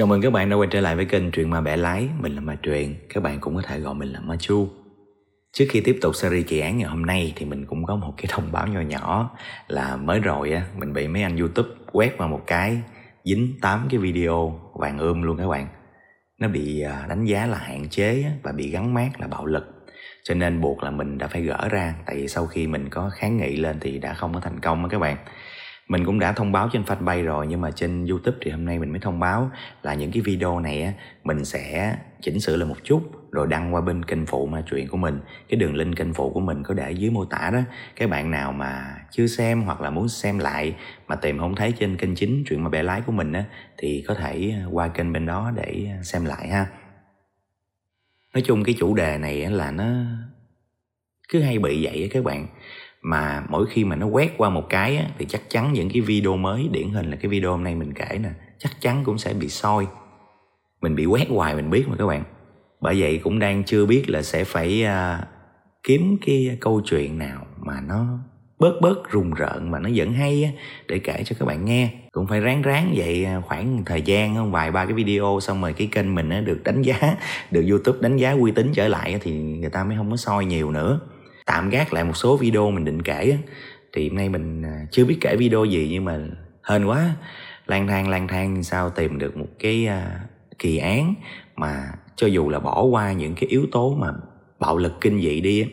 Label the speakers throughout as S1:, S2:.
S1: Chào mừng các bạn đã quay trở lại với kênh Truyện Ma Bẻ Lái. Mình là Ma Truyện, các bạn cũng có thể gọi mình là Ma Chu. Trước khi tiếp tục series kỳ án ngày hôm nay thì mình cũng có một cái thông báo nhỏ nhỏ Là mới rồi á, mình bị mấy anh Youtube quét vào một cái Dính 8 cái video vàng ươm luôn các bạn. Nó bị à, đánh giá là hạn chế và bị gắn mát là bạo lực. Cho nên buộc là mình đã phải gỡ ra Tại vì sau khi mình có kháng nghị lên thì đã không có thành công á các bạn mình cũng đã thông báo trên fanpage rồi, nhưng mà trên youtube thì hôm nay mình mới thông báo là những cái video này á, mình sẽ chỉnh sửa lại một chút, rồi đăng qua bên kênh phụ ma chuyện của mình. Cái đường link kênh phụ của mình có để dưới mô tả đó. Các bạn nào mà chưa xem hoặc là muốn xem lại mà tìm không thấy trên kênh chính chuyện mà bẻ lái của mình á, thì có thể à, qua kênh bên đó để à, xem lại ha. Nói chung cái chủ đề này là nó cứ hay bị vậy á các bạn mà mỗi khi mà nó quét qua một cái á, thì chắc chắn những cái video mới điển hình là cái video hôm nay mình kể nè chắc chắn cũng sẽ bị soi. Mình bị quét hoài mình biết mà các bạn. Bởi vậy cũng đang chưa biết là sẽ phải uh, kiếm cái câu chuyện nào mà nó bớt bớt rùng rợn mà nó vẫn hay á, để kể cho các bạn nghe. Cũng phải ráng ráng vậy à, khoảng thời gian không vài ba cái video xong rồi cái kênh mình á, được đánh giá được youtube đánh giá uy tín trở lại thì người ta mới không có soi nhiều nữa tạm gác lại một số video mình định kể thì hôm nay mình à, chưa biết kể video gì nhưng mà hên quá. Lang thang lang thang sao tìm được một cái uh, kỳ án mà cho dù là bỏ qua những cái yếu tố mà bạo lực kinh dị đi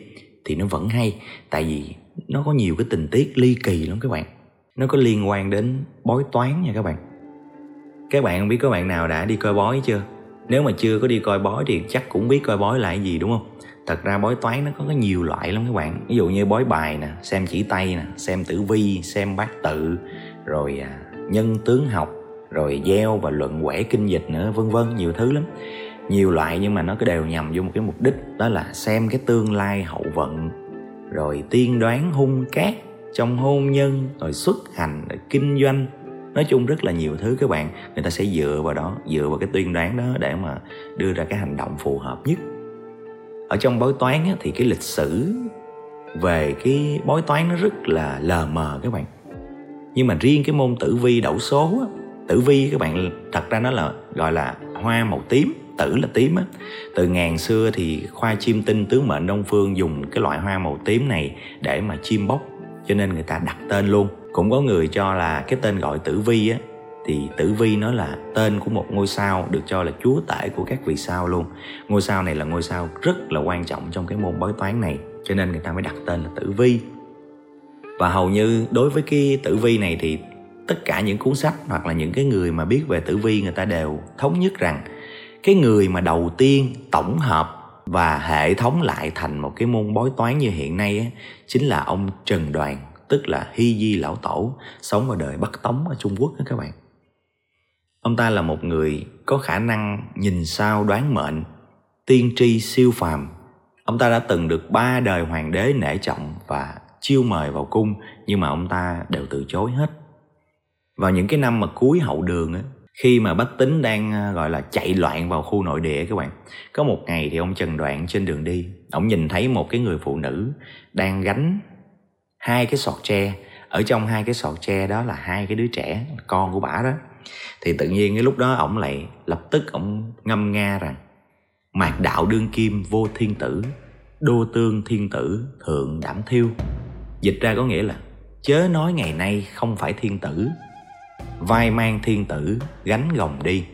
S1: thì nó vẫn hay. Tại vì nó có nhiều cái tình tiết ly kỳ lắm các bạn. Nó có liên quan đến bói toán nha các bạn. Các bạn không biết các bạn nào đã đi coi bói chưa? Nếu mà chưa có đi coi bói thì chắc cũng biết coi bói là cái gì đúng không? Thật ra bói toán nó có nhiều loại lắm các bạn. Ví dụ như bói bài nè xem chỉ tay nè xem tử vi xem bát tự rồi à, nhân tướng học rồi gieo và luận quẻ kinh dịch nữa vân vân nhiều thứ lắm. Nhiều loại nhưng mà nó cứ đều nhằm vô một cái mục đích đó là xem cái tương lai hậu vận rồi tiên đoán hung cát trong hôn nhân rồi xuất hành rồi kinh doanh. Nói chung rất là nhiều thứ các bạn người ta sẽ dựa vào đó dựa vào cái tiên đoán đó để mà đưa ra cái hành động phù hợp nhất ở trong bói toán á, thì cái lịch sử về cái bói toán nó rất là lờ mờ các bạn. Nhưng mà riêng cái môn tử vi đậu số á, tử vi các bạn thật ra nó là gọi là hoa màu tím tử là tím á. Từ ngàn xưa thì khoa chim tinh tướng mệnh đông phương dùng cái loại hoa màu tím này để mà chim bốc cho nên người ta đặt tên luôn. Cũng có người cho là cái tên gọi tử vi á thì tử vi nó là tên của một ngôi sao được cho là chúa tể của các vì sao luôn. Ngôi sao này là ngôi sao rất là quan trọng trong cái môn bói toán này cho nên người ta mới đặt tên là tử vi. Và hầu như đối với cái tử vi này thì tất cả những cuốn sách hoặc là những cái người mà biết về tử vi người ta đều thống nhất rằng cái người mà đầu tiên tổng hợp và hệ thống lại thành một cái môn bói toán như hiện nay á, chính là ông Trần Đoàn tức là Hy Di Lão Tổ sống vào đời Bắc Tống ở Trung Quốc đó các bạn. Ông ta là một người có khả năng nhìn sao đoán mệnh, tiên tri siêu phàm. Ông ta đã từng được ba đời hoàng đế nể trọng và chiêu mời vào cung nhưng mà ông ta đều từ chối hết. Vào những cái năm mà cuối hậu đường á, khi mà Bách Tính đang ờ, gọi là chạy loạn vào khu nội địa các bạn. Có một ngày thì ông Trần Đoạn trên đường đi, ông nhìn thấy một cái người phụ nữ đang gánh hai cái sọt tre. Ở trong hai cái sọt tre đó là hai cái đứa trẻ, con của bả đó thì tự nhiên cái lúc đó ổng lại lập tức ổng ngâm nga rằng, mạc đạo đương kim vô thiên tử, đô tương thiên tử thượng đảm thiêu. Dịch ra có nghĩa là chớ nói ngày nay không phải thiên tử, vai mang thiên tử, gánh gồng đi.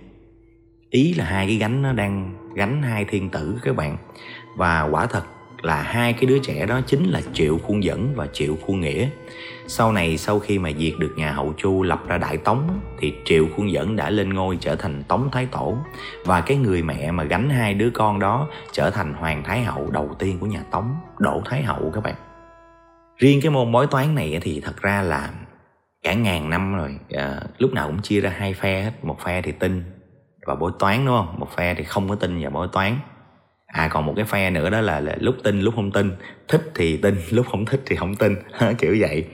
S1: Ý là hai cái gánh nó đang gánh hai thiên tử các bạn. Và quả thật là hai cái đứa trẻ đó chính là triệu khuôn dẫn và triệu khuôn nghĩa. Sau này sau khi mà diệt được nhà hậu chu lập ra đại tống thì triệu khuôn dẫn đã lên ngôi trở thành tống thái tổ. Và cái người mẹ mà gánh hai đứa con đó trở thành hoàng thái hậu đầu tiên của nhà tống đỗ thái hậu các bạn. Riêng cái môn bói toán này thì thật ra là cả ngàn năm rồi. À, lúc nào cũng chia ra hai phe hết. Một phe thì tin và bói toán đúng không? Một phe thì không có tin vào bói toán à còn một cái phe nữa đó là, là lúc tin lúc không tin. Thích thì tin lúc không thích thì không tin. Kiểu vậy.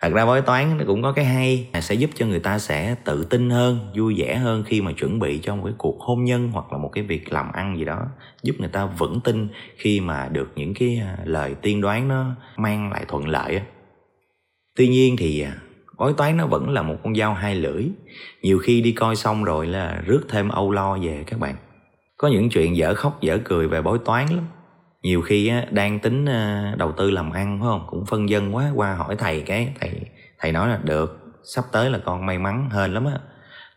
S1: Thật ra bói toán nó cũng có cái hay sẽ giúp cho người ta sẽ tự tin hơn vui vẻ hơn khi mà chuẩn bị cho một cái cuộc hôn nhân hoặc là một cái việc làm ăn gì đó. Giúp người ta vững tin khi mà được những cái à, lời tiên đoán nó mang lại thuận lợi tuy nhiên thì à, bói toán nó vẫn là một con dao hai lưỡi. Nhiều khi đi coi xong rồi là rước thêm âu lo về các bạn có những chuyện dở khóc dở cười về bói toán lắm. Nhiều khi á, đang tính ờ, đầu tư làm ăn phải không? Cũng phân dân quá qua hỏi thầy cái thầy thầy nói là được sắp tới là con may mắn hơn lắm á.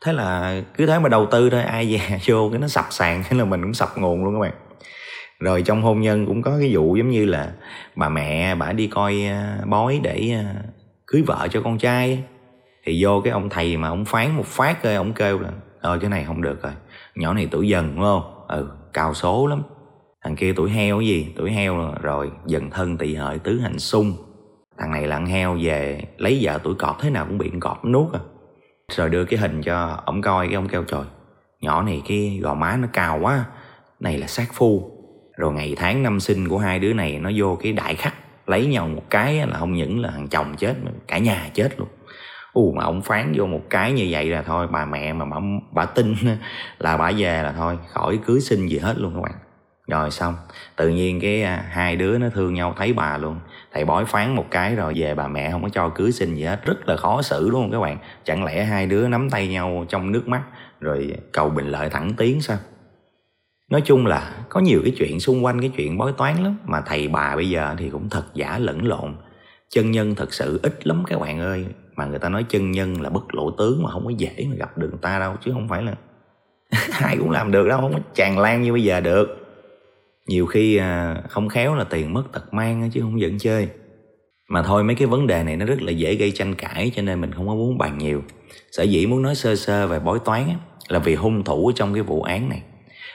S1: Thế là cứ thế mà đầu tư thôi ai về vô cái nó sập sàn thế là mình cũng sập nguồn luôn các bạn. Rồi trong hôn nhân cũng có cái vụ giống như là bà mẹ bà đi coi ờ, bói để ờ, cưới vợ cho con trai thì vô cái ông thầy mà ông phán một phát rồi ông kêu là ờ cái này không được rồi nhỏ này tuổi dần đúng không? Ừ cao số lắm. Thằng kia tuổi heo cái gì? Tuổi heo rồi dần thân tỵ hợi, tứ hành xung thằng này là heo về, lấy vợ tuổi cọp thế nào cũng bị cọp nuốt à. Rồi đưa cái hình cho ông coi, cái ông kêu, trời, nhỏ này cái gò má nó cao quá, này là sát phu. Rồi ngày tháng năm sinh của hai đứa này nó vô cái đại khắc, lấy nhau một cái là không những là thằng chồng chết mà cả nhà chết luôn u mà ông phán vô một cái như vậy là thôi bà mẹ mà bà, bà tin là bà về là thôi khỏi cưới sinh gì hết luôn các bạn. Rồi xong tự nhiên cái à, hai đứa nó thương nhau thấy bà luôn. Thầy bói phán một cái rồi về bà mẹ không có cho cưới sinh gì hết rất là khó xử đúng không các bạn. Chẳng lẽ hai đứa nắm tay nhau trong nước mắt rồi cầu bình lợi thẳng tiến sao? Nói chung là có nhiều cái chuyện xung quanh cái chuyện bói toán lắm mà thầy bà bây giờ thì cũng thật giả lẫn lộn chân nhân thật sự ít lắm các bạn ơi. Mà người ta nói chân nhân là bất lộ tướng mà không có dễ mà gặp được người ta đâu chứ không phải là ai cũng làm được đâu không có tràn lan như bây giờ được. Nhiều khi à, không khéo là tiền mất tật mang chứ không dẫn chơi. Mà thôi mấy cái vấn đề này nó rất là dễ gây tranh cãi cho nên mình không có muốn bàn nhiều. Sở dĩ muốn nói sơ sơ về bói toán là vì hung thủ trong cái vụ án này.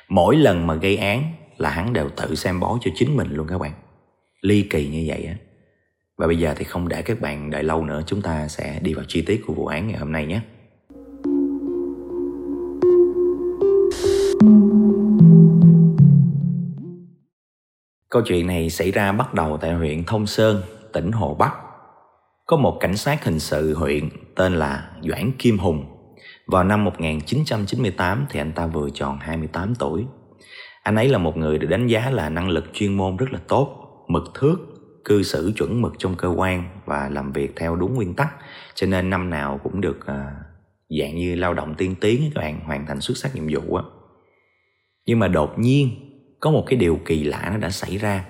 S1: Mỗi lần mà gây án là hắn đều tự xem bói cho chính mình luôn các bạn. Ly kỳ như vậy á và bây giờ thì không để các bạn đợi lâu nữa chúng ta sẽ đi vào chi tiết của vụ án ngày hôm nay nhé Câu chuyện này xảy ra bắt đầu tại huyện Thông Sơn, tỉnh Hồ Bắc. Có một cảnh sát hình sự huyện tên là Doãn Kim Hùng. Vào năm 1998 thì anh ta vừa tròn 28 tuổi. Anh ấy là một người được đánh giá là năng lực chuyên môn rất là tốt, mực thước, cư xử chuẩn mực trong cơ quan và làm việc theo đúng nguyên tắc. Cho nên năm nào cũng được à, dạng như lao động tiên tiến các bạn hoàn thành xuất sắc nhiệm vụ á. Nhưng mà đột nhiên có một cái điều kỳ lạ nó đã xảy ra.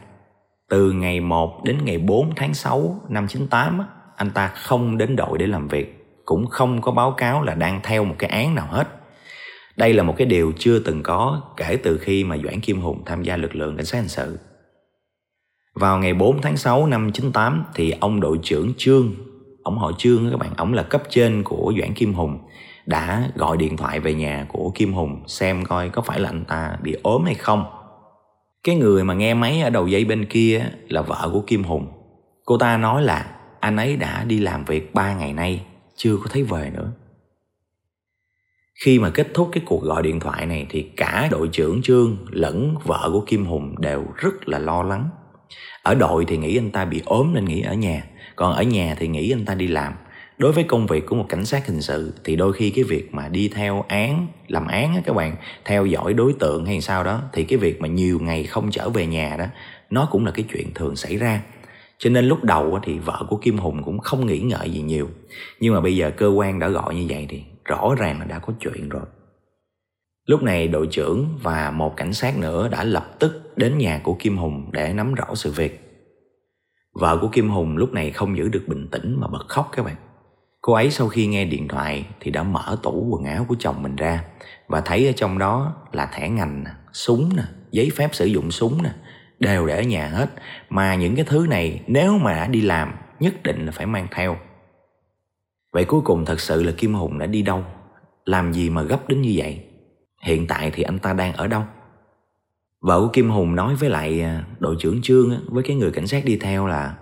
S1: Từ ngày 1 đến ngày 4 tháng 6 năm 98 á, anh ta không đến đội để làm việc, cũng không có báo cáo là đang theo một cái án nào hết. Đây là một cái điều chưa từng có kể từ khi mà Doãn Kim Hùng tham gia lực lượng cảnh sát hình sự. Vào ngày 4 tháng 6 năm 98 thì ông đội trưởng Trương, ông họ Trương các bạn, ông là cấp trên của Doãn Kim Hùng đã gọi điện thoại về nhà của Kim Hùng xem coi có phải là anh ta bị ốm hay không. Cái người mà nghe máy ở đầu dây bên kia là vợ của Kim Hùng. Cô ta nói là anh ấy đã đi làm việc 3 ngày nay, chưa có thấy về nữa. Khi mà kết thúc cái cuộc gọi điện thoại này thì cả đội trưởng Trương lẫn vợ của Kim Hùng đều rất là lo lắng. Ở đội thì nghĩ anh ta bị ốm nên nghỉ ở nhà, còn ở nhà thì nghĩ anh ta đi làm. Đối với công việc của một cảnh sát hình sự thì đôi khi cái việc mà đi theo án làm án á các bạn theo dõi đối tượng hay sao đó thì cái việc mà nhiều ngày không trở về nhà đó nó cũng là cái chuyện thường xảy ra. Cho nên lúc đầu thì vợ của kim hùng cũng không nghĩ ngợi gì nhiều. Nhưng mà bây giờ cơ quan đã gọi như vậy thì rõ ràng là đã có chuyện rồi lúc này đội trưởng và một cảnh sát nữa đã lập tức đến nhà của kim hùng để nắm rõ sự việc vợ của kim hùng lúc này không giữ được bình tĩnh mà bật khóc các bạn Cô ấy sau khi nghe điện thoại thì đã mở tủ quần áo của chồng mình ra và thấy ở trong đó là thẻ ngành, súng nè, giấy phép sử dụng súng nè, đều để ở nhà hết. Mà những cái thứ này nếu mà đã đi làm nhất định là phải mang theo. Vậy cuối cùng thật sự là Kim Hùng đã đi đâu? Làm gì mà gấp đến như vậy? Hiện tại thì anh ta đang ở đâu? Vợ của Kim Hùng nói với lại à, đội trưởng Trương với cái người cảnh sát đi theo là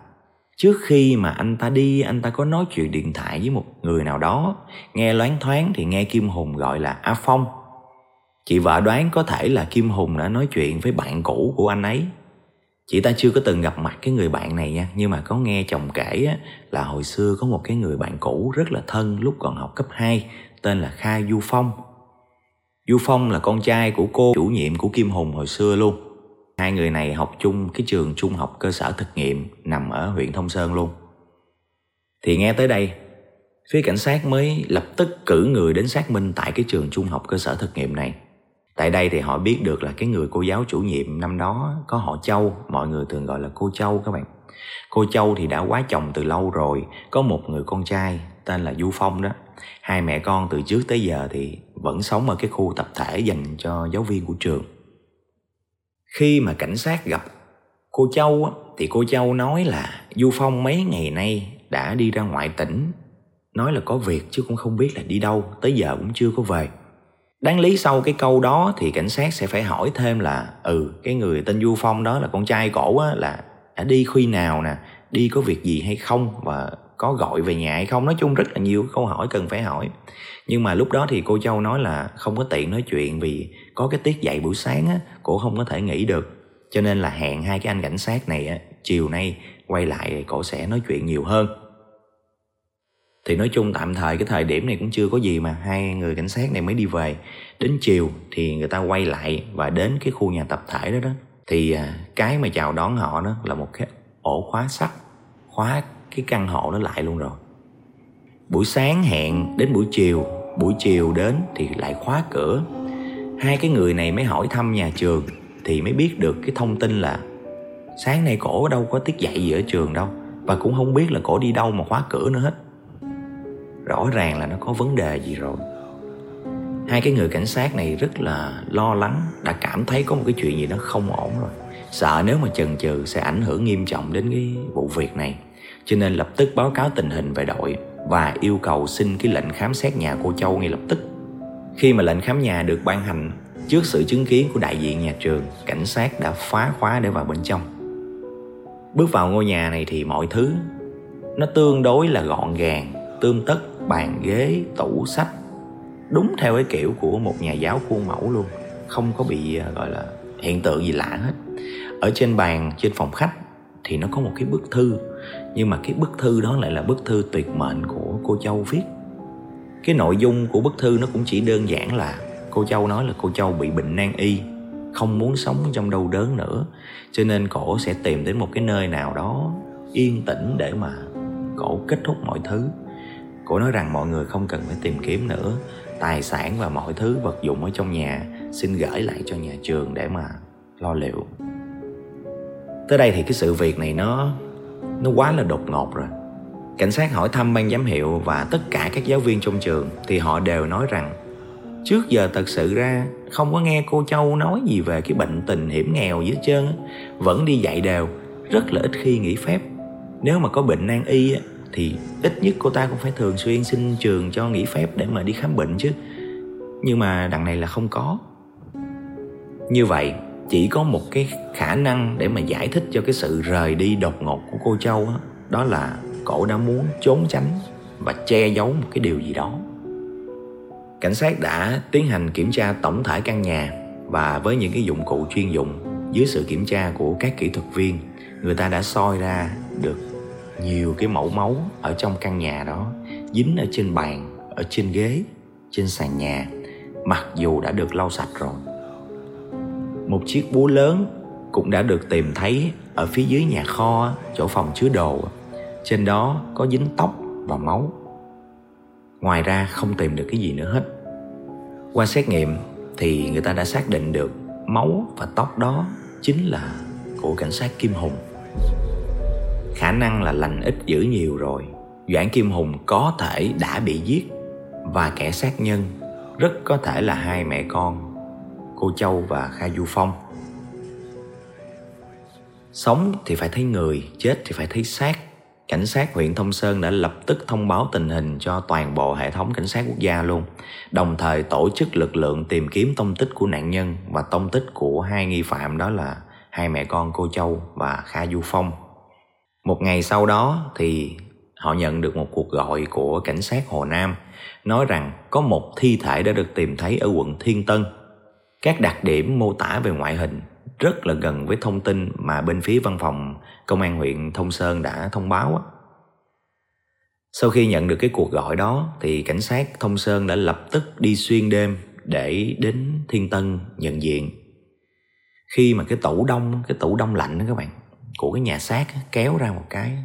S1: Trước khi mà anh ta đi anh ta có nói chuyện điện thoại với một người nào đó. Nghe loáng thoáng thì nghe Kim Hùng gọi là A Phong. Chị vợ đoán có thể là Kim Hùng đã nói chuyện với bạn cũ của anh ấy. Chị ta chưa có từng gặp mặt cái người bạn này nha Nhưng mà có nghe chồng kể á, là hồi xưa có một cái người bạn cũ rất là thân lúc còn học cấp 2 Tên là Kha Du Phong. Du Phong là con trai của cô chủ nhiệm của Kim Hùng hồi xưa luôn. Hai người này học chung cái trường trung học cơ sở thực nghiệm nằm ở huyện Thông Sơn luôn. Thì nghe tới đây, phía cảnh sát mới lập tức cử người đến xác minh tại cái trường trung học cơ sở thực nghiệm này. Tại đây thì họ biết được là cái người cô giáo chủ nhiệm năm đó có họ châu mọi người thường gọi là cô châu các bạn. Cô châu thì đã quá chồng từ lâu rồi có một người con trai tên là du phong đó hai mẹ con từ trước tới giờ thì vẫn sống ở cái khu tập thể dành cho giáo viên của trường. Khi mà cảnh sát gặp cô châu thì cô châu nói là du phong mấy ngày nay đã đi ra ngoại tỉnh. Nói là có việc chứ cũng không biết là đi đâu, tới giờ cũng chưa có về. Đáng lý sau cái câu đó thì cảnh sát sẽ phải hỏi thêm là ừ cái người tên du phong đó là con trai cổ á, là đã đi khi nào nè, đi có việc gì hay không? Và có gọi về nhà hay không? Nói chung rất là nhiều câu hỏi cần phải hỏi. Nhưng mà lúc đó thì cô châu nói là không có tiện nói chuyện vì có cái tiết dạy buổi sáng á cổ không có thể nghỉ được. Cho nên là hẹn hai cái anh cảnh sát này á, chiều nay quay lại cổ sẽ nói chuyện nhiều hơn. Thì nói chung tạm thời cái thời điểm này cũng chưa có gì mà hai người cảnh sát này mới đi về. Đến chiều thì người ta quay lại và đến cái khu nhà tập thể đó đó. Thì à, cái mà chào đón họ đó là một cái ổ khóa sắt, khóa cái căn hộ nó lại luôn rồi. Buổi sáng hẹn đến buổi chiều buổi chiều đến thì lại khóa cửa. Hai cái người này mới hỏi thăm nhà trường thì mới biết được cái thông tin là sáng nay cổ đâu có tiết dạy gì ở trường đâu và cũng không biết là cổ đi đâu mà khóa cửa nữa hết. Rõ ràng là nó có vấn đề gì rồi. Hai cái người cảnh sát này rất là lo lắng, đã cảm thấy có một cái chuyện gì đó không ổn rồi. Sợ nếu mà chần chừ sẽ ảnh hưởng nghiêm trọng đến cái vụ việc này cho nên lập tức báo cáo tình hình về đội và yêu cầu xin cái lệnh khám xét nhà cô Châu ngay lập tức. Khi mà lệnh khám nhà được ban hành trước sự chứng kiến của đại diện nhà trường, cảnh sát đã phá khóa để vào bên trong. Bước vào ngôi nhà này thì mọi thứ nó tương đối là gọn gàng, tươm tất, bàn ghế, tủ sách đúng theo cái kiểu của một nhà giáo khuôn mẫu luôn, không có bị à, gọi là hiện tượng gì lạ hết. Ở trên bàn trên phòng khách thì nó có một cái bức thư nhưng mà cái bức thư đó lại là bức thư tuyệt mệnh của cô châu viết. Cái nội dung của bức thư nó cũng chỉ đơn giản là cô châu nói là cô châu bị bệnh nan y, không muốn sống trong đau đớn nữa. Cho nên cổ sẽ tìm đến một cái nơi nào đó yên tĩnh để mà cổ kết thúc mọi thứ. Cổ nói rằng mọi người không cần phải tìm kiếm nữa. Tài sản và mọi thứ, vật dụng ở trong nhà xin gửi lại cho nhà trường để mà lo liệu. Tới đây thì cái sự việc này nó nó quá là đột ngột rồi. Cảnh sát hỏi thăm ban giám hiệu và tất cả các giáo viên trong trường thì họ đều nói rằng, trước giờ thật sự ra không có nghe cô châu nói gì về cái bệnh tình hiểm nghèo dưới trơn vẫn đi dạy đều, rất là ít khi nghỉ phép. Nếu mà có bệnh nan y thì ít nhất cô ta cũng phải thường xuyên xin trường cho nghỉ phép để mà đi khám bệnh chứ. Nhưng mà đằng này là không có. Như vậy chỉ có một cái khả năng để mà giải thích cho cái sự rời đi đột ngột của cô châu đó, đó là cổ đã muốn trốn tránh và che giấu một cái điều gì đó. Cảnh sát đã tiến hành kiểm tra tổng thể căn nhà và với những cái dụng cụ chuyên dụng dưới sự kiểm tra của các kỹ thuật viên người ta đã soi ra được nhiều cái mẫu máu ở trong căn nhà đó dính ở trên bàn ở trên ghế trên sàn nhà mặc dù đã được lau sạch rồi một chiếc búa lớn cũng đã được tìm thấy ở phía dưới nhà kho, chỗ phòng chứa đồ. Trên đó có dính tóc và máu. Ngoài ra không tìm được cái gì nữa hết. Qua xét nghiệm thì người ta đã xác định được máu và tóc đó chính là của cảnh sát kim hùng. Khả năng là lành ít dữ nhiều rồi. Doãn kim hùng có thể đã bị giết và kẻ sát nhân rất có thể là hai mẹ con cô Châu và Kha Du Phong. Sống thì phải thấy người, chết thì phải thấy xác. Cảnh sát huyện Thông Sơn đã lập tức thông báo tình hình cho toàn bộ hệ thống cảnh sát quốc gia luôn, đồng thời tổ chức lực lượng tìm kiếm tông tích của nạn nhân và tông tích của hai nghi phạm đó là hai mẹ con cô Châu và Kha Du Phong. Một ngày sau đó thì họ nhận được một cuộc gọi của cảnh sát Hồ Nam nói rằng có một thi thể đã được tìm thấy ở quận Thiên Tân các đặc điểm mô tả về ngoại hình rất là gần với thông tin mà bên phía văn phòng công an huyện Thông Sơn đã thông báo. Sau khi nhận được cái cuộc gọi đó thì cảnh sát Thông Sơn đã lập tức đi xuyên đêm để đến Thiên Tân nhận diện. Khi mà cái tủ đông, cái tủ đông lạnh đó các bạn, của cái nhà xác kéo ra một cái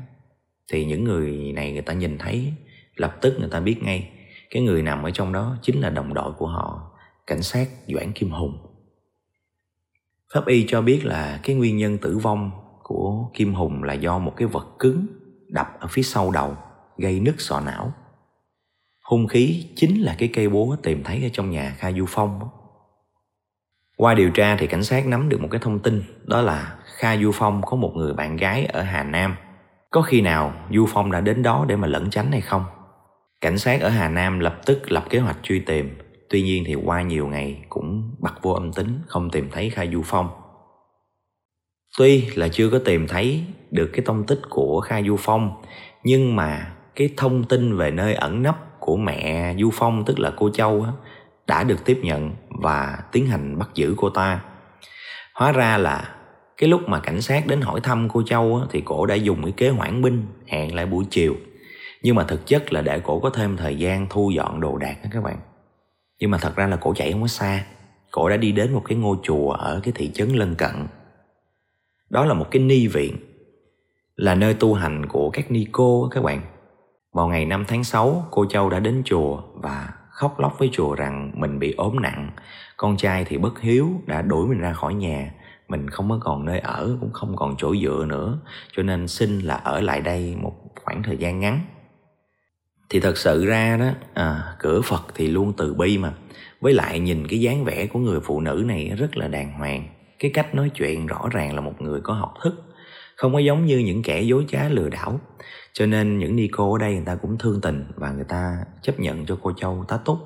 S1: thì những người này người ta nhìn thấy lập tức người ta biết ngay cái người nằm ở trong đó chính là đồng đội của họ cảnh sát doãn kim hùng. Pháp y cho biết là cái nguyên nhân tử vong của kim hùng là do một cái vật cứng đập ở phía sau đầu, gây nứt sọ não. Hung khí chính là cái cây búa tìm thấy ở trong nhà kha du phong qua điều tra thì cảnh sát nắm được một cái thông tin, đó là kha du phong có một người bạn gái ở hà nam. Có khi nào du phong đã đến đó để mà lẩn tránh hay không? Cảnh sát ở hà nam lập tức lập kế hoạch truy tìm tuy nhiên thì qua nhiều ngày cũng bật vô âm tính, không tìm thấy kha du phong. Tuy là chưa có tìm thấy được cái tông tích của kha du phong, nhưng mà cái thông tin về nơi ẩn nấp của mẹ du phong, tức là cô châu đã được tiếp nhận và tiến hành bắt giữ cô ta. Hóa ra là cái lúc mà cảnh sát đến hỏi thăm cô châu thì cổ đã dùng cái kế hoãn binh hẹn lại buổi chiều. Nhưng mà thực chất là để cổ có thêm thời gian thu dọn đồ đạc đó các bạn nhưng mà thật ra là cổ chạy không có xa. Cổ đã đi đến một cái ngôi chùa ở cái thị trấn lân cận. Đó là một cái ni viện. Là nơi tu hành của các ni cô, các bạn. Vào ngày 5 tháng 6 cô Châu đã đến chùa và khóc lóc với chùa rằng mình bị ốm nặng. Con trai thì bất hiếu, đã đuổi mình ra khỏi nhà. Mình không có còn nơi ở, cũng không còn chỗ dựa nữa. Cho nên xin là ở lại đây một khoảng thời gian ngắn thì thật sự ra đó à, cửa phật thì luôn từ bi mà. Với lại nhìn cái dáng vẻ của người phụ nữ này rất là đàng hoàng. Cái cách nói chuyện rõ ràng là một người có học thức không có giống như những kẻ dối trá lừa đảo. Cho nên những ni cô ở đây người ta cũng thương tình và người ta chấp nhận cho cô châu tá túc.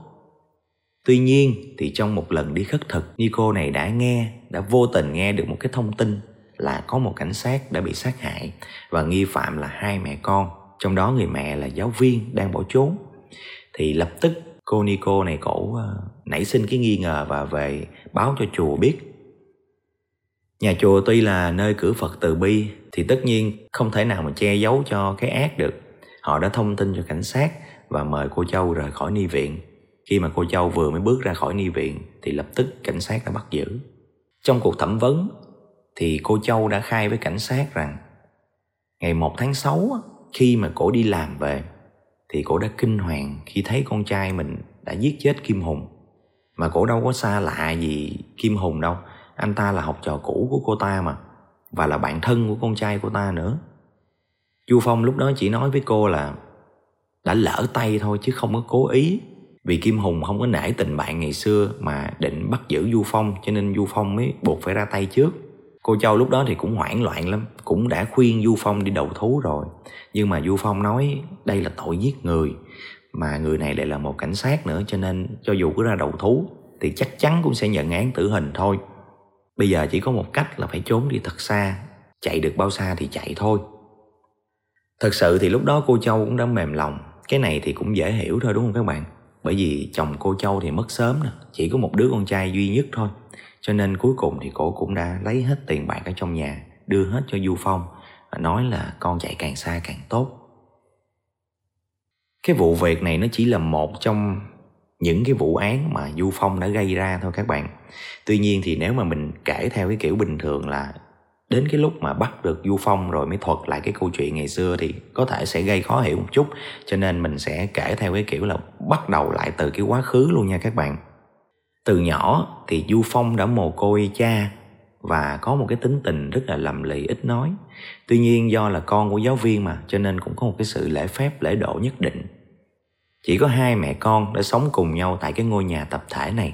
S1: Tuy nhiên thì trong một lần đi khất thực ni cô này đã nghe đã vô tình nghe được một cái thông tin là có một cảnh sát đã bị sát hại và nghi phạm là hai mẹ con trong đó người mẹ là giáo viên đang bỏ trốn. Thì lập tức cô Nico này cổ ờ, nảy sinh cái nghi ngờ và về báo cho chùa biết. Nhà chùa tuy là nơi cửa Phật từ bi, thì tất nhiên không thể nào mà che giấu cho cái ác được. Họ đã thông tin cho cảnh sát và mời cô Châu rời khỏi ni viện. Khi mà cô Châu vừa mới bước ra khỏi ni viện, thì lập tức cảnh sát đã bắt giữ. Trong cuộc thẩm vấn, thì cô Châu đã khai với cảnh sát rằng ngày 1 tháng 6 khi mà cổ đi làm về thì cổ đã kinh hoàng khi thấy con trai mình đã giết chết Kim Hùng. Mà cổ đâu có xa lạ gì Kim Hùng đâu, anh ta là học trò cũ của cô ta mà và là bạn thân của con trai của ta nữa. Chu Phong lúc đó chỉ nói với cô là đã lỡ tay thôi chứ không có cố ý vì Kim Hùng không có nể tình bạn ngày xưa mà định bắt giữ Du Phong cho nên Du Phong mới buộc phải ra tay trước. Cô Châu lúc đó thì cũng hoảng loạn lắm, Cũng đã khuyên Du Phong đi đầu thú rồi. Nhưng mà Du Phong nói đây là tội giết người, Mà người này lại là một cảnh sát nữa, Cho nên cho dù có ra đầu thú Thì chắc chắn cũng sẽ nhận án tử hình thôi. Bây giờ chỉ có một cách là phải trốn đi thật xa, Chạy được bao xa thì chạy thôi. Thật sự thì lúc đó cô Châu cũng đã mềm lòng, Cái này thì cũng dễ hiểu thôi, đúng không các bạn? Bởi vì chồng cô Châu thì mất sớm nè, Chỉ có một đứa con trai duy nhất thôi. Cho nên cuối cùng thì cổ cũng đã lấy hết tiền bạc ở trong nhà, đưa hết cho du phong và nói là con chạy càng xa càng tốt. Cái vụ việc này nó chỉ là một trong những cái vụ án mà du phong đã gây ra thôi các bạn. Tuy nhiên thì nếu mà mình kể theo cái kiểu bình thường là đến cái lúc mà bắt được du phong rồi mới thuật lại cái câu chuyện ngày xưa thì có thể sẽ gây khó hiểu một chút. Cho nên mình sẽ kể theo cái kiểu là bắt đầu lại từ cái quá khứ luôn nha các bạn. Từ nhỏ thì du phong đã mồ côi cha và có một cái tính tình rất là lầm lì, ít nói. Tuy nhiên do là con của giáo viên mà, cho nên cũng có một cái sự lễ phép, lễ độ nhất định. Chỉ có hai mẹ con đã sống cùng nhau tại cái ngôi nhà tập thể này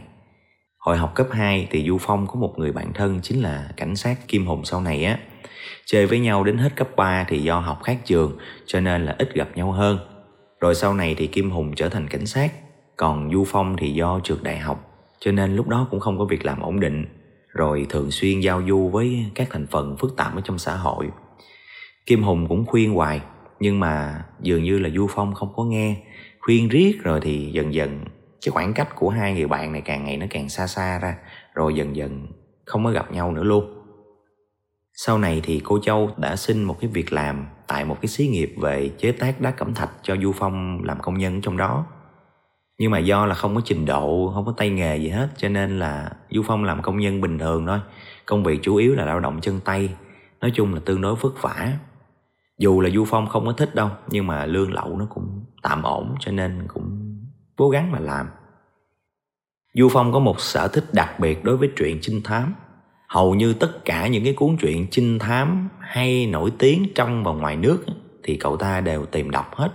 S1: hồi học cấp 2 thì du phong có một người bạn thân chính là cảnh sát kim hùng sau này á. Chơi với nhau đến hết cấp 3 thì do học khác trường, cho nên là ít gặp nhau hơn. Rồi sau này thì kim hùng trở thành cảnh sát, còn du phong thì do trượt đại học, cho nên lúc đó cũng không có việc làm ổn định. Rồi thường xuyên giao du với các thành phần phức tạp ở trong xã hội. Kim hùng cũng khuyên hoài, nhưng mà dường như là du phong không có nghe. Khuyên riết rồi thì dần dần cái khoảng cách của hai người bạn này càng ngày nó càng xa xa ra, rồi dần dần không có gặp nhau nữa luôn. Sau này thì cô châu đã xin một cái việc làm tại một cái xí nghiệp về chế tác đá cẩm thạch cho du phong làm công nhân trong đó. Nhưng mà do là không có trình độ, không có tay nghề gì hết, cho nên là du phong làm công nhân bình thường thôi. Công việc chủ yếu là lao động chân tay, nói chung là tương đối vất vả. Dù là du phong không có thích đâu, nhưng mà lương lậu nó cũng tạm ổn, cho nên cũng cố gắng mà làm. Du phong có một sở thích đặc biệt đối với truyện trinh thám. Hầu như tất cả những cái cuốn truyện trinh thám hay nổi tiếng trong và ngoài nước thì cậu ta đều tìm đọc hết.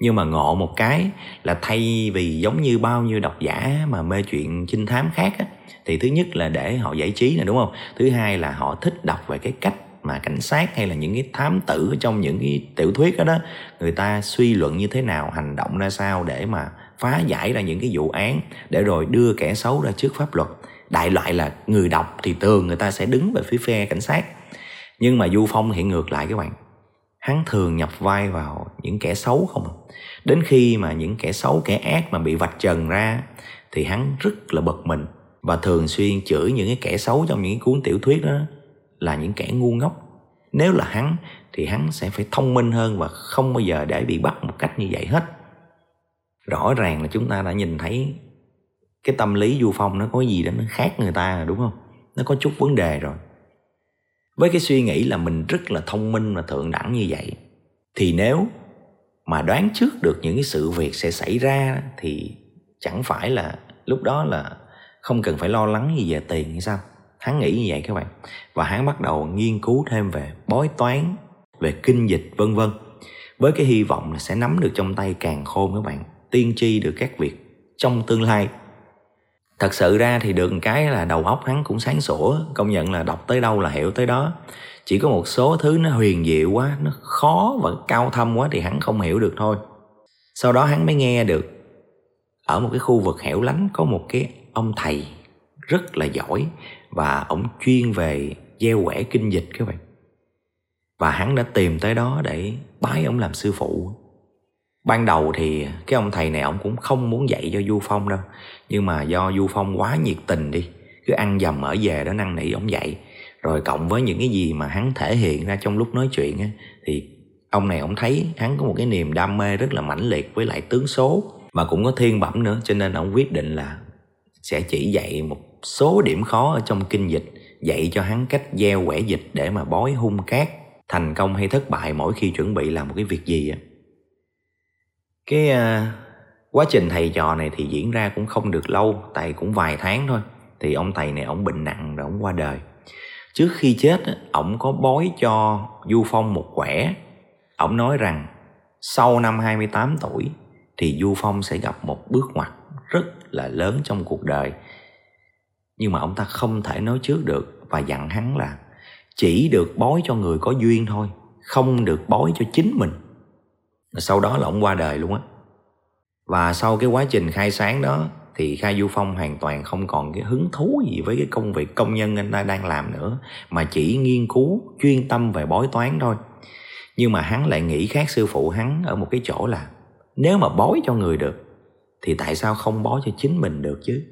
S1: Nhưng mà ngộ một cái là thay vì giống như bao nhiêu độc giả mà mê chuyện trinh thám khác á, thì thứ nhất là để họ giải trí nè đúng không? Thứ hai là họ thích đọc về cái cách mà cảnh sát hay là những cái thám tử trong những cái tiểu thuyết đó đó, người ta suy luận như thế nào, hành động ra sao để mà phá giải ra những cái vụ án, để rồi đưa kẻ xấu ra trước pháp luật. Đại loại là người đọc thì thường người ta sẽ đứng về phía phe cảnh sát. Nhưng mà du phong thì ngược lại các bạn. Hắn thường nhập vai vào những kẻ xấu không à. đến khi mà những kẻ xấu, kẻ ác mà bị vạch trần ra, thì hắn rất là bực mình và thường xuyên chửi những cái kẻ xấu trong những cuốn tiểu thuyết đó là những kẻ ngu ngốc. Nếu là hắn, thì hắn sẽ phải thông minh hơn và không bao giờ để bị bắt một cách như vậy hết. Rõ ràng là chúng ta đã nhìn thấy cái tâm lý du phong nó có gì đó, nó khác người ta rồi, đúng không? Nó có chút vấn đề rồi. Với cái suy nghĩ là mình rất là thông minh và thượng đẳng như vậy, thì nếu mà đoán trước được những cái sự việc sẽ xảy ra, thì chẳng phải là lúc đó là không cần phải lo lắng gì về tiền hay sao? Hắn nghĩ như vậy các bạn. Và hắn bắt đầu nghiên cứu thêm về bói toán, về kinh dịch, vân vân. Với cái hy vọng là sẽ nắm được trong tay càng khôn các bạn, tiên tri được các việc trong tương lai. Thật sự ra thì được một cái là đầu óc hắn cũng sáng sủa, công nhận là đọc tới đâu là hiểu tới đó. Chỉ có một số thứ nó huyền diệu quá, nó khó và cao thâm quá thì hắn không hiểu được thôi. Sau đó hắn mới nghe được, ở một cái khu vực hẻo lánh có một cái ông thầy rất là giỏi và ông chuyên về gieo quẻ kinh dịch các bạn. Và hắn đã tìm tới đó để bái ông làm sư phụ. Ban đầu thì cái ông thầy này ông cũng không muốn dạy cho du phong đâu. Nhưng mà do du phong quá nhiệt tình đi cứ ăn dầm ở về đó năn nỉ ông dạy. Rồi cộng với những cái gì mà hắn thể hiện ra trong lúc nói chuyện á, thì ông này ông thấy hắn có một cái niềm đam mê rất là mãnh liệt với lại tướng số. Mà cũng có thiên bẩm nữa cho nên ông quyết định là sẽ chỉ dạy một số điểm khó ở trong kinh dịch dạy cho hắn cách gieo quẻ dịch để mà bói hung cát thành công hay thất bại mỗi khi chuẩn bị làm một cái việc gì á. Cái uh, quá trình thầy trò này thì diễn ra cũng không được lâu tại cũng vài tháng thôi thì ông thầy này ông bệnh nặng rồi ông qua đời. Trước khi chết ổng có bói cho du phong một quẻ. Ổng nói rằng sau năm 28 tuổi thì du phong sẽ gặp một bước ngoặt rất là lớn trong cuộc đời nhưng mà ông ta không thể nói trước được và dặn hắn là chỉ được bói cho người có duyên thôi, không được bói cho chính mình sau đó là ông qua đời luôn á và sau cái quá trình khai sáng đó thì Khai Du Phong hoàn toàn không còn cái hứng thú gì với cái công việc công nhân anh ta đang làm nữa, mà chỉ nghiên cứu, chuyên tâm về bói toán thôi. Nhưng mà hắn lại nghĩ khác sư phụ hắn ở một cái chỗ là nếu mà bói cho người được thì tại sao không bói cho chính mình được chứ?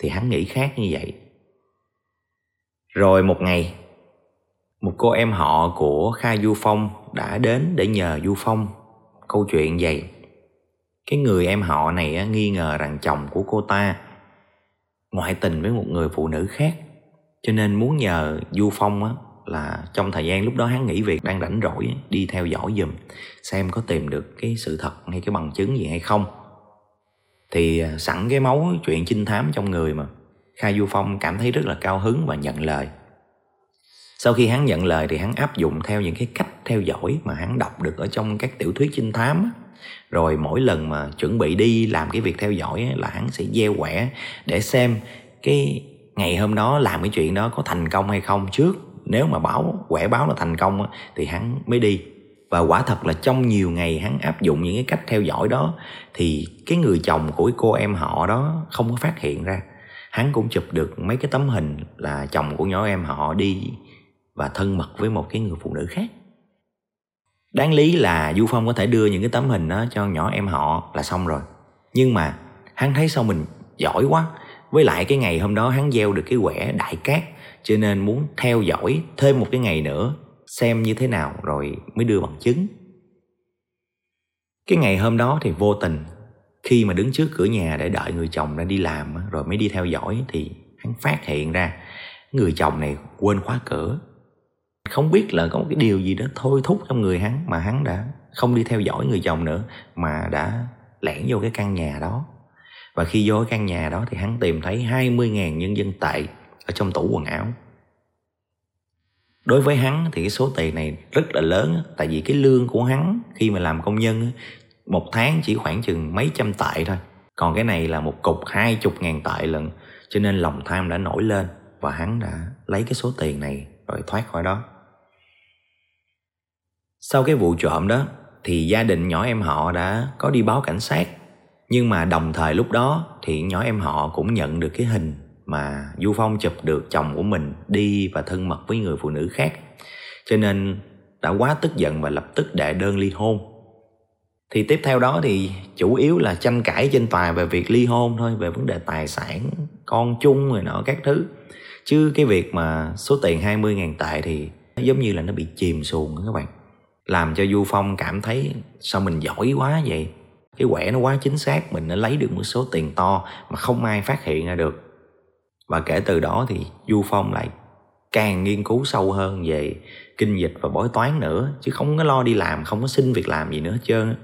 S1: Thì hắn nghĩ khác như vậy. Rồi một ngày, một cô em họ của Kha Du Phong đã đến để nhờ Du Phong. Câu chuyện vậy. Cái người em họ này nghi ngờ rằng chồng của cô ta ngoại tình với một người phụ nữ khác. Cho nên muốn nhờ du phong á là trong thời gian lúc đó hắn nghỉ việc đang rảnh rỗi đi theo dõi giùm xem có tìm được cái sự thật hay cái bằng chứng gì hay không thì à, sẵn cái máu chuyện trinh thám trong người mà. Khai du phong cảm thấy rất là cao hứng và nhận lời. Sau khi hắn nhận lời thì hắn áp dụng theo những cái cách theo dõi mà hắn đọc được ở trong các tiểu thuyết trinh thám rồi mỗi lần mà chuẩn bị đi làm cái việc theo dõi là hắn sẽ gieo quẻ để xem cái ngày hôm đó làm cái chuyện đó có thành công hay không trước. Nếu mà báo quẻ báo là thành công thì hắn mới đi và quả thật là trong nhiều ngày hắn áp dụng những cái cách theo dõi đó, thì cái người chồng của cô em họ đó không có phát hiện ra. Hắn cũng chụp được mấy cái tấm hình là chồng của nhỏ em họ đi và thân mật với một cái người phụ nữ khác. Đáng lý là du phong có thể đưa những cái tấm hình đó cho nhỏ em họ là xong rồi. Nhưng mà hắn thấy sao mình giỏi quá. Với lại cái ngày hôm đó hắn gieo được cái quẻ đại cát, cho nên muốn theo dõi thêm một cái ngày nữa xem như thế nào rồi mới đưa bằng chứng. Cái ngày hôm đó thì vô tình, khi mà đứng trước cửa nhà để đợi người chồng ra đi làm rồi mới đi theo dõi thì hắn phát hiện ra người chồng này quên khóa cửa. Không biết là có một cái điều gì đó thôi thúc trong người hắn mà hắn đã không đi theo dõi người chồng nữa, mà đã lẻn vô cái căn nhà đó. Và khi vô cái căn nhà đó thì hắn tìm thấy 20.000 nhân dân tệ ở trong tủ quần áo đối với hắn thì cái số tiền này rất là lớn tại vì cái lương của hắn khi mà làm công nhân một tháng chỉ khoảng chừng mấy trăm tệ thôi. Còn cái này là một cục hai chục ngàn tệ lần cho nên lòng tham đã nổi lên và hắn đã lấy cái số tiền này rồi thoát khỏi đó. Sau cái vụ trộm đó, thì gia đình nhỏ em họ đã có đi báo cảnh sát. Nhưng mà đồng thời lúc đó thì nhỏ em họ cũng nhận được cái hình mà Du Phong chụp được chồng của mình đi và thân mật với người phụ nữ khác. Cho nên đã quá tức giận và lập tức đệ đơn ly hôn. Thì tiếp theo đó thì chủ yếu là tranh cãi trên tòa về việc ly hôn thôi, về vấn đề tài sản, con chung rồi nọ các thứ. Chứ cái việc mà số tiền 20.000 tệ thì giống như là nó bị chìm xuồng các bạn. Làm cho Du Phong cảm thấy sao mình giỏi quá vậy? Cái quẻ nó quá chính xác, mình đã lấy được một số tiền to mà không ai phát hiện ra được và kể từ đó thì du phong lại càng nghiên cứu sâu hơn về kinh dịch và bói toán nữa, chứ không có lo đi làm, không có xin việc làm gì nữa hết trơn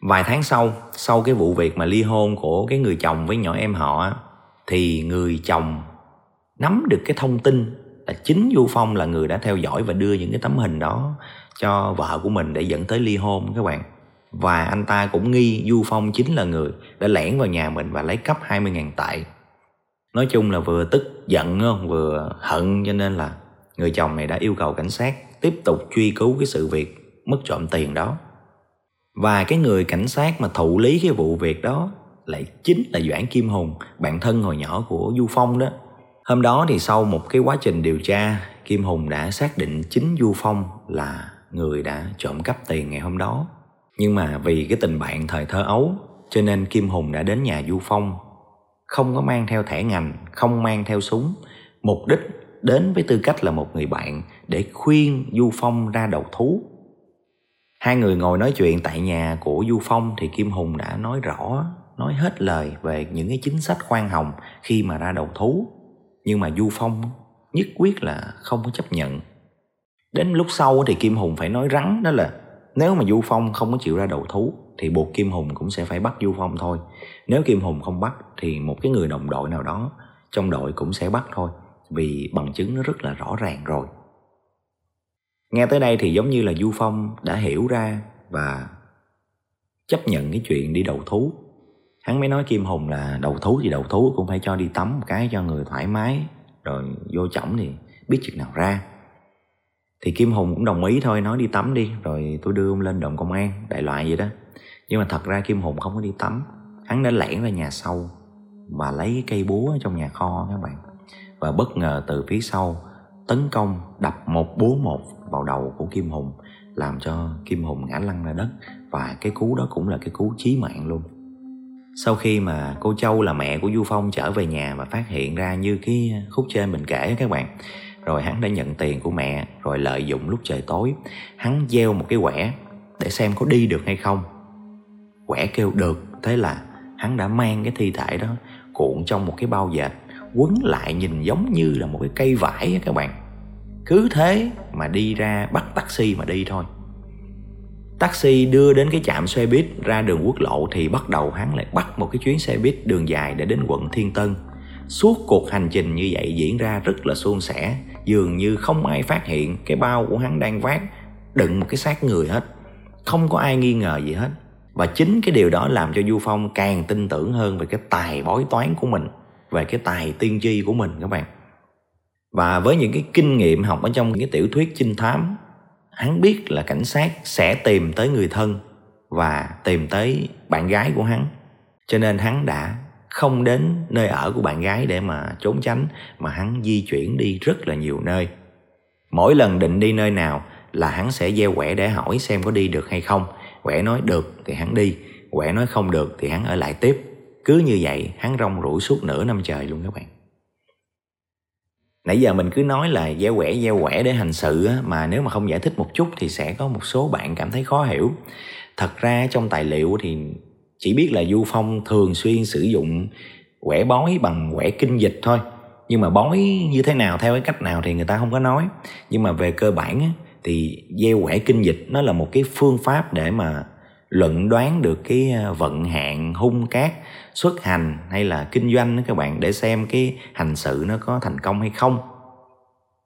S1: vài tháng sau sau cái vụ việc mà ly hôn của cái người chồng với nhỏ em họ thì người chồng nắm được cái thông tin là chính du phong là người đã theo dõi và đưa những cái tấm hình đó cho vợ của mình để dẫn tới ly hôn các bạn. Và anh ta cũng nghi du phong chính là người đã lẻn vào nhà mình và lấy cắp 20.000 tệ nói chung là vừa tức giận không vừa hận cho nên là người chồng này đã yêu cầu cảnh sát tiếp tục truy cứu cái sự việc mất trộm tiền đó và cái người cảnh sát mà thụ lý cái vụ việc đó lại chính là Doãn Kim Hùng, bạn thân hồi nhỏ của Du Phong đó. Hôm đó thì sau một cái quá trình điều tra, Kim Hùng đã xác định chính Du Phong là người đã trộm cắp tiền ngày hôm đó. Nhưng mà vì cái tình bạn thời thơ ấu, cho nên Kim Hùng đã đến nhà Du Phong không có mang theo thẻ ngành, không mang theo súng. Mục đích đến với tư cách là một người bạn để khuyên du phong ra đầu thú. Hai người ngồi nói chuyện tại nhà của du phong thì kim hùng đã nói rõ, nói hết lời về những cái chính sách khoan hồng khi mà ra đầu thú. Nhưng mà du phong nhất quyết là không có chấp nhận. Đến lúc sau thì kim hùng phải nói rắn đó là, nếu mà du phong không có chịu ra đầu thú thì buộc kim hùng cũng sẽ phải bắt du phong thôi. Nếu kim hùng không bắt thì một cái người đồng đội nào đó trong đội cũng sẽ bắt thôi, vì bằng chứng nó rất là rõ ràng rồi. Nghe tới đây thì giống như là du phong đã hiểu ra và chấp nhận cái chuyện đi đầu thú. Hắn mới nói kim hùng là đầu thú thì đầu thú, cũng phải cho đi tắm một cái cho người thoải mái, rồi vô chổng thì biết chừng nào ra. Thì kim hùng cũng đồng ý thôi, nói đi tắm đi, rồi tôi đưa ông lên đồn công an, đại loại vậy đó nhưng mà thật ra kim hùng không có đi tắm. Hắn đã lẻn ra nhà sau và lấy cái cây búa ở trong nhà kho các bạn. Và bất ngờ từ phía sau, tấn công đập một búa một vào đầu của kim hùng, làm cho kim hùng ngã lăn ra đất. Và cái cú đó cũng là cái cú chí mạng luôn. Sau khi mà cô châu là mẹ của du phong trở về nhà và phát hiện ra như cái khúc trên mình kể các bạn, rồi hắn đã nhận tiền của mẹ, rồi lợi dụng lúc trời tối, hắn gieo một cái quẻ để xem có đi được hay không quẻ kêu được. Thế là hắn đã mang cái thi thể đó cuộn trong một cái bao dệt, quấn lại nhìn giống như là một cái cây vải các bạn. Cứ thế mà đi ra bắt taxi mà đi thôi. Taxi đưa đến cái trạm xe buýt ra đường quốc lộ thì bắt đầu hắn lại bắt một cái chuyến xe buýt đường dài để đến quận thiên tân. Suốt cuộc hành trình như vậy diễn ra rất là suôn sẻ, dường như không ai phát hiện cái bao của hắn đang vác đựng một cái xác người hết. Không có ai nghi ngờ gì hết và chính cái điều đó làm cho du phong càng tin tưởng hơn về cái tài bói toán của mình, về cái tài tiên tri của mình các bạn. Và với những cái kinh nghiệm học ở trong những cái tiểu thuyết trinh thám, hắn biết là cảnh sát sẽ tìm tới người thân và tìm tới bạn gái của hắn. Cho nên hắn đã không đến nơi ở của bạn gái để mà trốn tránh, mà hắn di chuyển đi rất là nhiều nơi. Mỗi lần định đi nơi nào là hắn sẽ gieo quẻ để hỏi xem có đi được hay không quẻ nói được thì hắn đi quẻ nói không được thì hắn ở lại tiếp. Cứ như vậy hắn rong rủi suốt nửa năm trời luôn các bạn. Nãy giờ mình cứ nói là gieo quẻ gieo quẻ để hành sự á, mà nếu mà không giải thích một chút thì sẽ có một số bạn cảm thấy khó hiểu. Thật ra trong tài liệu thì chỉ biết là du phong thường xuyên sử dụng quẻ bói bằng quẻ kinh dịch thôi. Nhưng mà bói như thế nào theo cái cách nào thì người ta không có nói. Nhưng mà về cơ bản á, thì gieo quẻ kinh dịch nó là một cái phương pháp để mà luận đoán được cái à, vận hạn, hung cát xuất hành hay là kinh doanh đó các bạn, để xem cái hành sự nó có thành công hay không.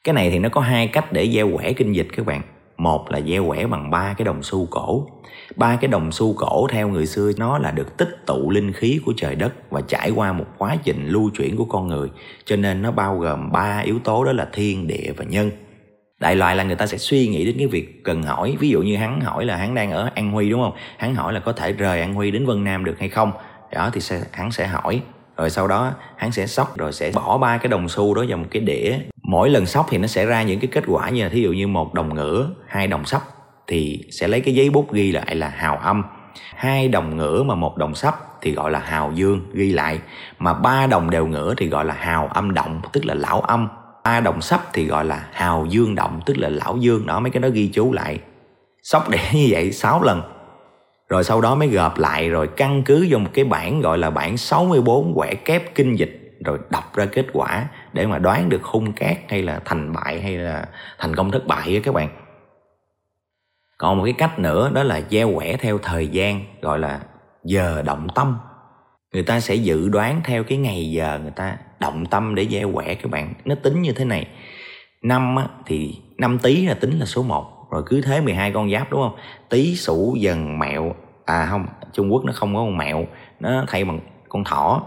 S1: Cái này thì nó có hai cách để gieo quẻ kinh dịch các bạn. Một là gieo quẻ bằng ba cái đồng xu cổ. Ba cái đồng xu cổ theo người xưa nó là được tích tụ linh khí của trời đất và trải qua một quá trình lưu chuyển của con người, cho nên nó bao gồm ba yếu tố đó là thiên, địa và nhân đại loại là người ta sẽ suy nghĩ đến cái việc cần hỏi. Ví dụ như hắn hỏi là hắn đang ở an huy đúng không? Hắn hỏi là có thể rời an huy đến vân nam được hay không? Đó thì sẽ, hắn sẽ hỏi. Rồi sau đó hắn sẽ sóc rồi sẽ bỏ ba cái đồng xu đó vào một cái đĩa. Mỗi lần sóc thì nó sẽ ra những cái kết quả như là thí dụ như một đồng ngửa hai đồng sắp thì sẽ lấy cái giấy bút ghi lại là hào âm. Hai đồng ngửa mà một đồng sắp thì gọi là hào dương ghi lại. Mà ba đồng đều ngửa thì gọi là hào âm động tức là lão âm ba đồng sắp thì gọi là hào dương động, tức là lão dương đó, mấy cái đó ghi chú lại. Sóc để như vậy 6 lần. Rồi sau đó mới gộp lại, rồi căn cứ vô một cái bản gọi là bản 64 quẻ kép kinh dịch, rồi đọc ra kết quả để mà đoán được hung cát hay là thành bại hay là thành công thất bại á các bạn. Còn một cái cách nữa đó là gieo quẻ theo thời gian, gọi là giờ động tâm người ta sẽ dự đoán theo cái ngày giờ người ta động tâm để gieo quẻ các bạn. Nó tính như thế này. Năm á, thì năm tý là tính là số 1 rồi cứ thế 12 con giáp đúng không? Tý sửu dần mẹo. À không trung quốc nó không có con mẹo. Nó thay bằng con thỏ.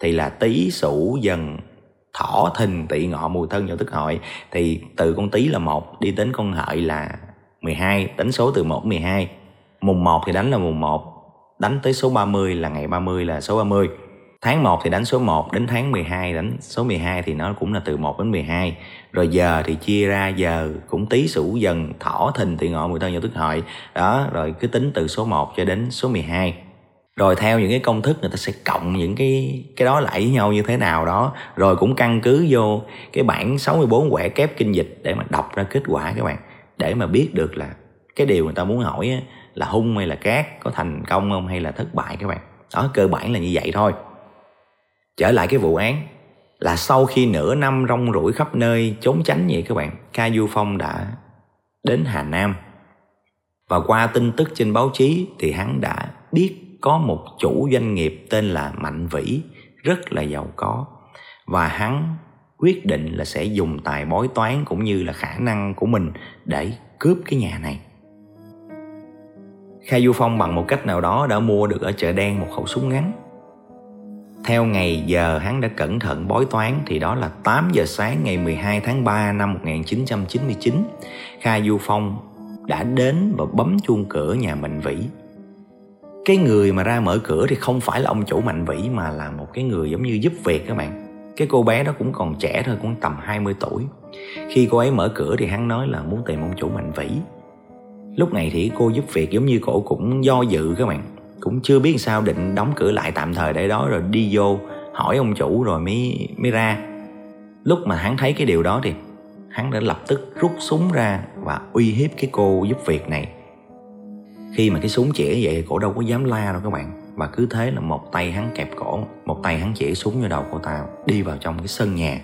S1: Thì là tý sửu dần thỏ thìn tỵ ngọ mùi thân vào tức hội. Thì từ con tý là một đi đến con hợi là 12 đánh số từ 1 đến 12 mùng 1 thì đánh là mùng 1 đánh tới số 30 là ngày 30 là số 30 tháng 1 thì đánh số 1 đến tháng 12 đánh số 12 thì nó cũng là từ 1 đến 12 rồi giờ thì chia ra giờ cũng tí sửu dần thỏ thìn thì ngọ mùi thân vào tức hợi đó rồi cứ tính từ số 1 cho đến số 12 rồi theo những cái công thức người ta sẽ cộng những cái cái đó lại với nhau như thế nào đó. Rồi cũng căn cứ vô cái bảng 64 quẻ kép kinh dịch để mà đọc ra kết quả các bạn. Để mà biết được là cái điều người ta muốn hỏi á, là hung hay là cát, có thành công không hay là thất bại các bạn? Đó, cơ bản là như vậy thôi. Trở lại cái vụ án, là sau khi nửa năm rong ruổi khắp nơi, trốn tránh vậy các bạn, ca du phong đã đến hà nam. Và qua tin tức trên báo chí thì hắn đã biết có một chủ doanh nghiệp tên là mạnh vĩ rất là giàu có. Và hắn quyết định là sẽ dùng tài bói toán cũng như là khả năng của mình để cướp cái nhà này. Kha Du Phong bằng một cách nào đó đã mua được ở chợ đen một khẩu súng ngắn. Theo ngày giờ hắn đã cẩn thận bói toán thì đó là 8 giờ sáng ngày 12 tháng 3 năm 1999. Kha Du Phong đã đến và bấm chuông cửa nhà Mạnh Vĩ. Cái người mà ra mở cửa thì không phải là ông chủ Mạnh Vĩ mà là một cái người giống như giúp việc các bạn. Cái cô bé đó cũng còn trẻ thôi, cũng tầm 20 tuổi. Khi cô ấy mở cửa thì hắn nói là muốn tìm ông chủ Mạnh Vĩ lúc này thì cô giúp việc giống như cổ cũng do dự các bạn. Cũng chưa biết sao định đóng cửa lại tạm thời để đó rồi đi vô, hỏi ông chủ rồi mới mới ra. Lúc mà hắn thấy cái điều đó thì hắn đã lập tức rút súng ra và uy hiếp cái cô giúp việc này. Khi mà cái súng chĩa vậy cổ đâu có dám la đâu các bạn. Và cứ thế là một tay hắn kẹp cổ, một tay hắn chĩa súng vào đầu cô ta, đi vào trong cái sân nhà.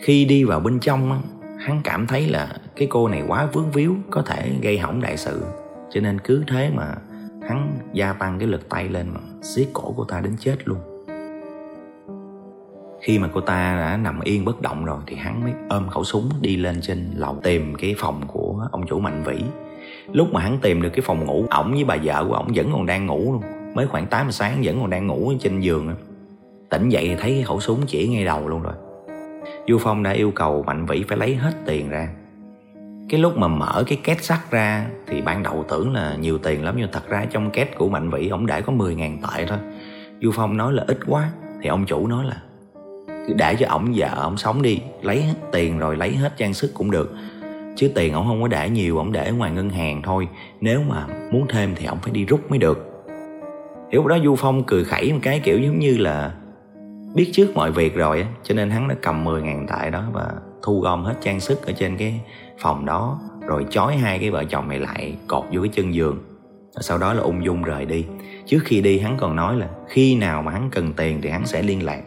S1: Khi đi vào bên trong hắn cảm thấy là cái cô này quá vướng víu, có thể gây hỏng đại sự. Cho nên cứ thế mà hắn gia tăng cái lực tay lên mà siết cổ cô ta đến chết luôn. Khi mà cô ta đã nằm yên bất động rồi thì hắn mới ôm khẩu súng đi lên trên lầu tìm cái phòng của ông chủ mạnh vĩ. Lúc mà hắn tìm được cái phòng ngủ, ổng với bà vợ của ổng vẫn còn đang ngủ luôn. Mới khoảng 8 giờ sáng vẫn còn đang ngủ trên giường tỉnh dậy thì thấy cái khẩu súng chỉ ngay đầu luôn rồi. Du Phong đã yêu cầu Mạnh Vĩ phải lấy hết tiền ra. Cái lúc mà mở cái két sắt ra Thì ban đầu tưởng là nhiều tiền lắm, Nhưng thật ra trong két của Mạnh Vĩ, Ông để có 10.000 tệ thôi. Du Phong nói là ít quá, Thì ông chủ nói là Để cho ổng vợ ổng sống đi, Lấy hết tiền rồi lấy hết trang sức cũng được. Chứ tiền ổng không có để nhiều, Ổng để ngoài ngân hàng thôi. Nếu mà muốn thêm thì ổng phải đi rút mới được. Lúc đó Du Phong cười khẩy một cái, kiểu giống như là biết trước mọi việc rồi cho nên hắn đã cầm 10 ngàn tại đó và thu gom hết trang sức ở trên cái phòng đó, rồi chói hai cái vợ chồng này lại cột vô cái chân giường. Sau đó là ung dung rời đi. Trước khi đi, hắn còn nói là khi nào mà hắn cần tiền thì hắn sẽ liên lạc.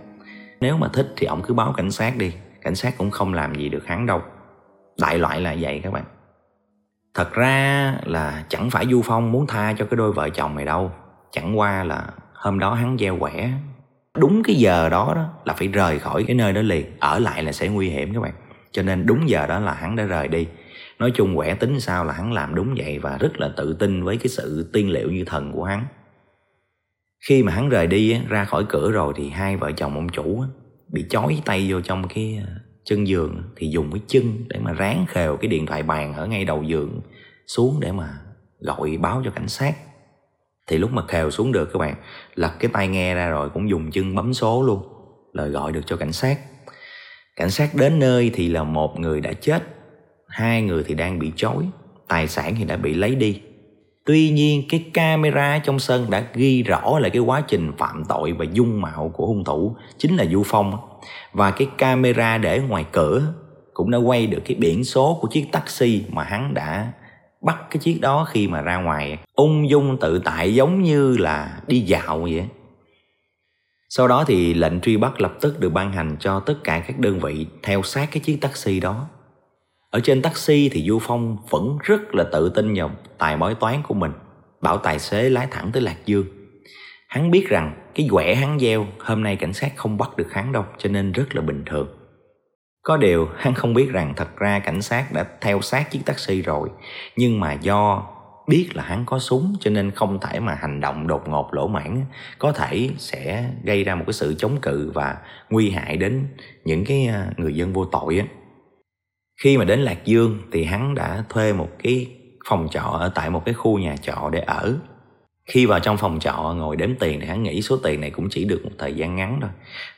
S1: Nếu mà thích thì ông cứ báo cảnh sát đi. Cảnh sát cũng không làm gì được hắn đâu. Đại loại là vậy các bạn. Thật ra là chẳng phải du phong muốn tha cho cái đôi vợ chồng này đâu. Chẳng qua là hôm đó hắn gieo quẻ đúng cái giờ đó đó là phải rời khỏi cái nơi đó liền. Ở lại là sẽ nguy hiểm các bạn. Cho nên đúng giờ đó là hắn đã rời đi. Nói chung quẻ tính sao là hắn làm đúng vậy và rất là tự tin với cái sự tiên liệu như thần của hắn. Khi mà hắn rời đi ra khỏi cửa rồi thì hai vợ chồng ông chủ bị chói tay vô trong cái ờ, chân giường thì dùng cái chân để mà ráng khều cái điện thoại bàn ở ngay đầu giường xuống để mà gọi báo cho cảnh sát thì lúc mà khều xuống được các bạn, lật cái tay nghe ra rồi cũng dùng chân bấm số luôn, lời gọi được cho cảnh sát. Cảnh sát đến nơi thì là một người đã chết, hai người thì đang bị chối tài sản thì đã bị lấy đi. Tuy nhiên, cái camera trong sân đã ghi rõ là cái quá trình phạm tội và dung mạo của hung thủ chính là du phong. Và cái camera để ngoài cửa cũng đã quay được cái biển số của chiếc taxi mà hắn đã bắt cái chiếc đó khi mà ra ngoài. Ung dung tự tại giống như là đi dạo vậy. Sau đó thì lệnh truy bắt lập tức được ban hành cho tất cả các đơn vị theo sát cái chiếc taxi đó. Ở trên taxi thì Du Phong vẫn rất là tự tin vào tài bói toán của mình, bảo tài xế lái thẳng tới Lạc Dương. Hắn biết rằng cái quẻ hắn gieo, hôm nay cảnh sát không bắt được hắn đâu, cho nên rất là bình thường có điều hắn không biết rằng thật ra cảnh sát đã theo sát chiếc taxi rồi, nhưng mà do biết là hắn có súng cho nên không thể mà hành động đột ngột, lỗ mãn có thể sẽ gây ra một cái sự chống cự và nguy hại đến những cái à, người dân vô tội á. Khi mà đến lạc dương thì hắn đã thuê một cái phòng trọ ở tại một cái khu nhà trọ để ở. Khi vào trong phòng trọ, ngồi đếm tiền thì hắn nghĩ số tiền này cũng chỉ được một thời gian ngắn thôi.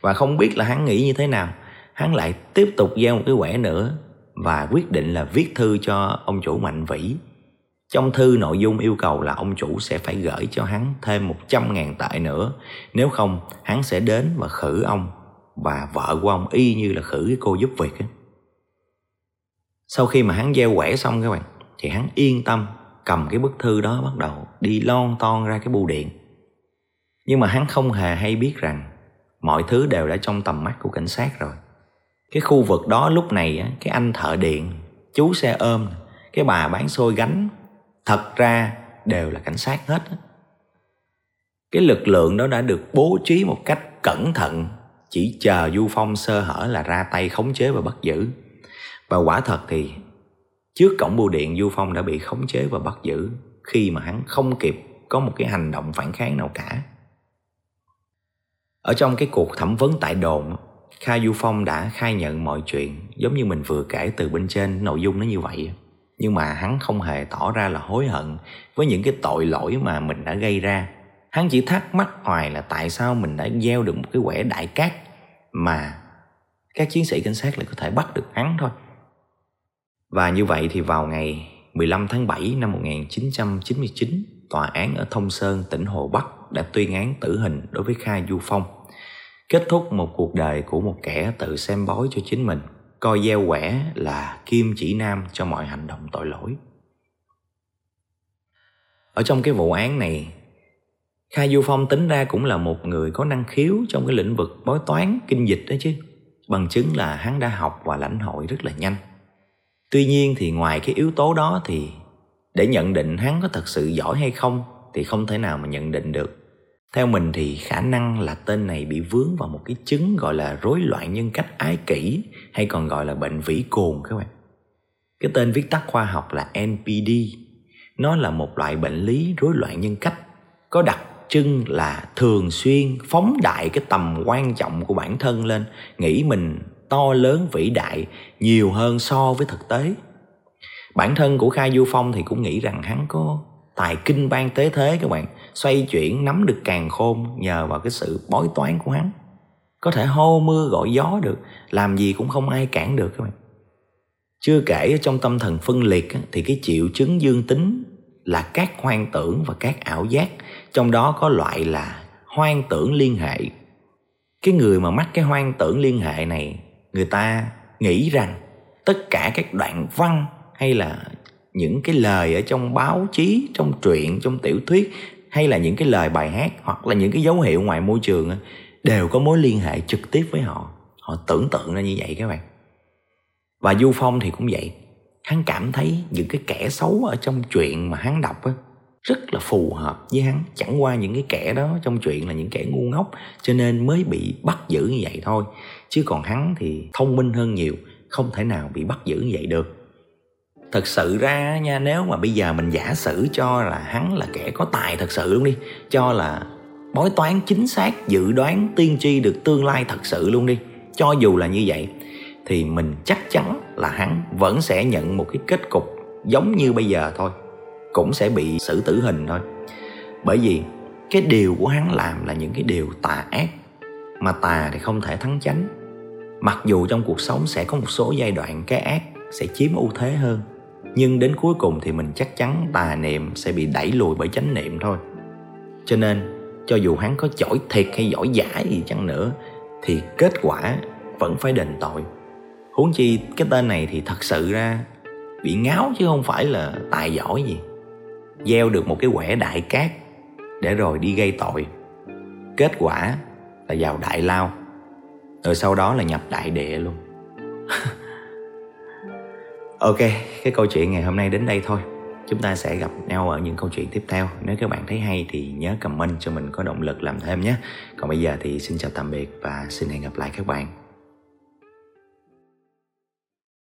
S1: Và không biết là hắn nghĩ như thế nào hắn lại tiếp tục giao một cái quẻ nữa và quyết định là viết thư cho ông chủ mạnh vĩ. Trong thư nội dung yêu cầu là ông chủ sẽ phải gửi cho hắn thêm 100 ngàn tệ nữa. Nếu không, hắn sẽ đến và khử ông, Và vợ của ông y như là khử cái cô giúp việc ấy. Sau khi mà hắn gieo quẻ xong các bạn, Thì hắn yên tâm cầm cái bức thư đó bắt đầu đi lon ton ra cái bưu điện. Nhưng mà hắn không hề hay biết rằng Mọi thứ đều đã trong tầm mắt của cảnh sát rồi. Cái khu vực đó lúc này Cái anh thợ điện Chú xe ôm Cái bà bán xôi gánh Thật ra đều là cảnh sát hết Cái lực lượng đó đã được bố trí một cách cẩn thận Chỉ chờ Du Phong sơ hở là ra tay khống chế và bắt giữ và quả thật thì trước cổng bưu điện Du Phong đã bị khống chế và bắt giữ khi mà hắn không kịp có một cái hành động phản kháng nào cả. Ở trong cái cuộc thẩm vấn tại đồn, Kha Du Phong đã khai nhận mọi chuyện giống như mình vừa kể từ bên trên nội dung nó như vậy. Nhưng mà hắn không hề tỏ ra là hối hận với những cái tội lỗi mà mình đã gây ra. Hắn chỉ thắc mắc hoài là tại sao mình đã gieo được một cái quẻ đại cát mà các chiến sĩ cảnh sát lại có thể bắt được hắn thôi. Và như vậy thì vào ngày 15 tháng 7 năm 1999, tòa án ở Thông Sơn, tỉnh Hồ Bắc đã tuyên án tử hình đối với Kha Du Phong, kết thúc một cuộc đời của một kẻ tự xem bói cho chính mình, coi gieo quẻ là kim chỉ nam cho mọi hành động tội lỗi. Ở trong cái vụ án này, Kha Du Phong tính ra cũng là một người có năng khiếu trong cái lĩnh vực bói toán, kinh dịch đó chứ. Bằng chứng là hắn đã học và lãnh hội rất là nhanh tuy nhiên thì ngoài cái yếu tố đó thì để nhận định hắn có thật sự giỏi hay không thì không thể nào mà nhận định được theo mình thì khả năng là tên này bị vướng vào một cái chứng gọi là rối loạn nhân cách ái kỷ, hay còn gọi là bệnh vĩ cồn các bạn. Cái tên viết tắt khoa học là npd nó là một loại bệnh lý rối loạn nhân cách, có đặc trưng là thường xuyên phóng đại cái tầm quan trọng của bản thân lên, nghĩ mình to lớn vĩ đại nhiều hơn so với thực tế. Bản thân của khai du phong thì cũng nghĩ rằng hắn có tài kinh ban tế thế các bạn xoay chuyển nắm được càng khôn nhờ vào cái sự bói toán của hắn. Có thể hô mưa gọi gió được, làm gì cũng không ai cản được các bạn. Chưa kể trong tâm thần phân liệt thì cái triệu chứng dương tính là các hoang tưởng và các ảo giác, trong đó có loại là hoang tưởng liên hệ. Cái người mà mắc cái hoang tưởng liên hệ này, người ta nghĩ rằng tất cả các đoạn văn hay là những cái lời ở trong báo chí, trong truyện, trong tiểu thuyết hay là những cái lời bài hát hoặc là những cái dấu hiệu ngoài môi trường đều có mối liên hệ trực tiếp với họ. Họ tưởng tượng ra như vậy các bạn. Và du phong thì cũng vậy. Hắn cảm thấy những cái kẻ xấu ở trong chuyện mà hắn đọc á, rất là phù hợp với hắn. Chẳng qua những cái kẻ đó trong chuyện là những kẻ ngu ngốc, cho nên mới bị bắt giữ như vậy thôi. Chứ còn hắn thì thông minh hơn nhiều, không thể nào bị bắt giữ như vậy được thật sự ra nha, nếu mà bây giờ mình giả sử cho là hắn là kẻ có tài thật sự luôn đi, cho là bói toán chính xác, dự đoán, tiên tri được tương lai thật sự luôn đi, cho dù là như vậy, thì mình chắc chắn là hắn vẫn sẽ nhận một cái kết cục giống như bây giờ thôi, cũng sẽ bị xử tử hình thôi. Bởi vì cái điều của hắn làm là những cái điều tà ác, mà tà thì không thể thắng chánh. Mặc dù trong cuộc sống sẽ có một số giai đoạn cái ác sẽ chiếm ưu thế hơn nhưng đến cuối cùng thì mình chắc chắn tà niệm sẽ bị đẩy lùi bởi chánh niệm thôi. Cho nên, cho dù hắn có giỏi thiệt hay giỏi giả gì chăng nữa, thì kết quả vẫn phải đền tội. Huống chi cái tên này thì thật sự ra bị ngáo chứ không phải là tài giỏi gì. Gieo được một cái quẻ đại cát để rồi đi gây tội. Kết quả là vào đại lao. Rồi sau đó là nhập đại địa luôn. ok, cái câu chuyện ngày hôm nay đến đây thôi. Chúng ta sẽ gặp nhau ở những câu chuyện tiếp theo. Nếu các bạn thấy hay thì nhớ comment cho mình có động lực làm thêm nhé. Còn bây giờ thì xin chào tạm biệt và xin hẹn gặp lại các bạn.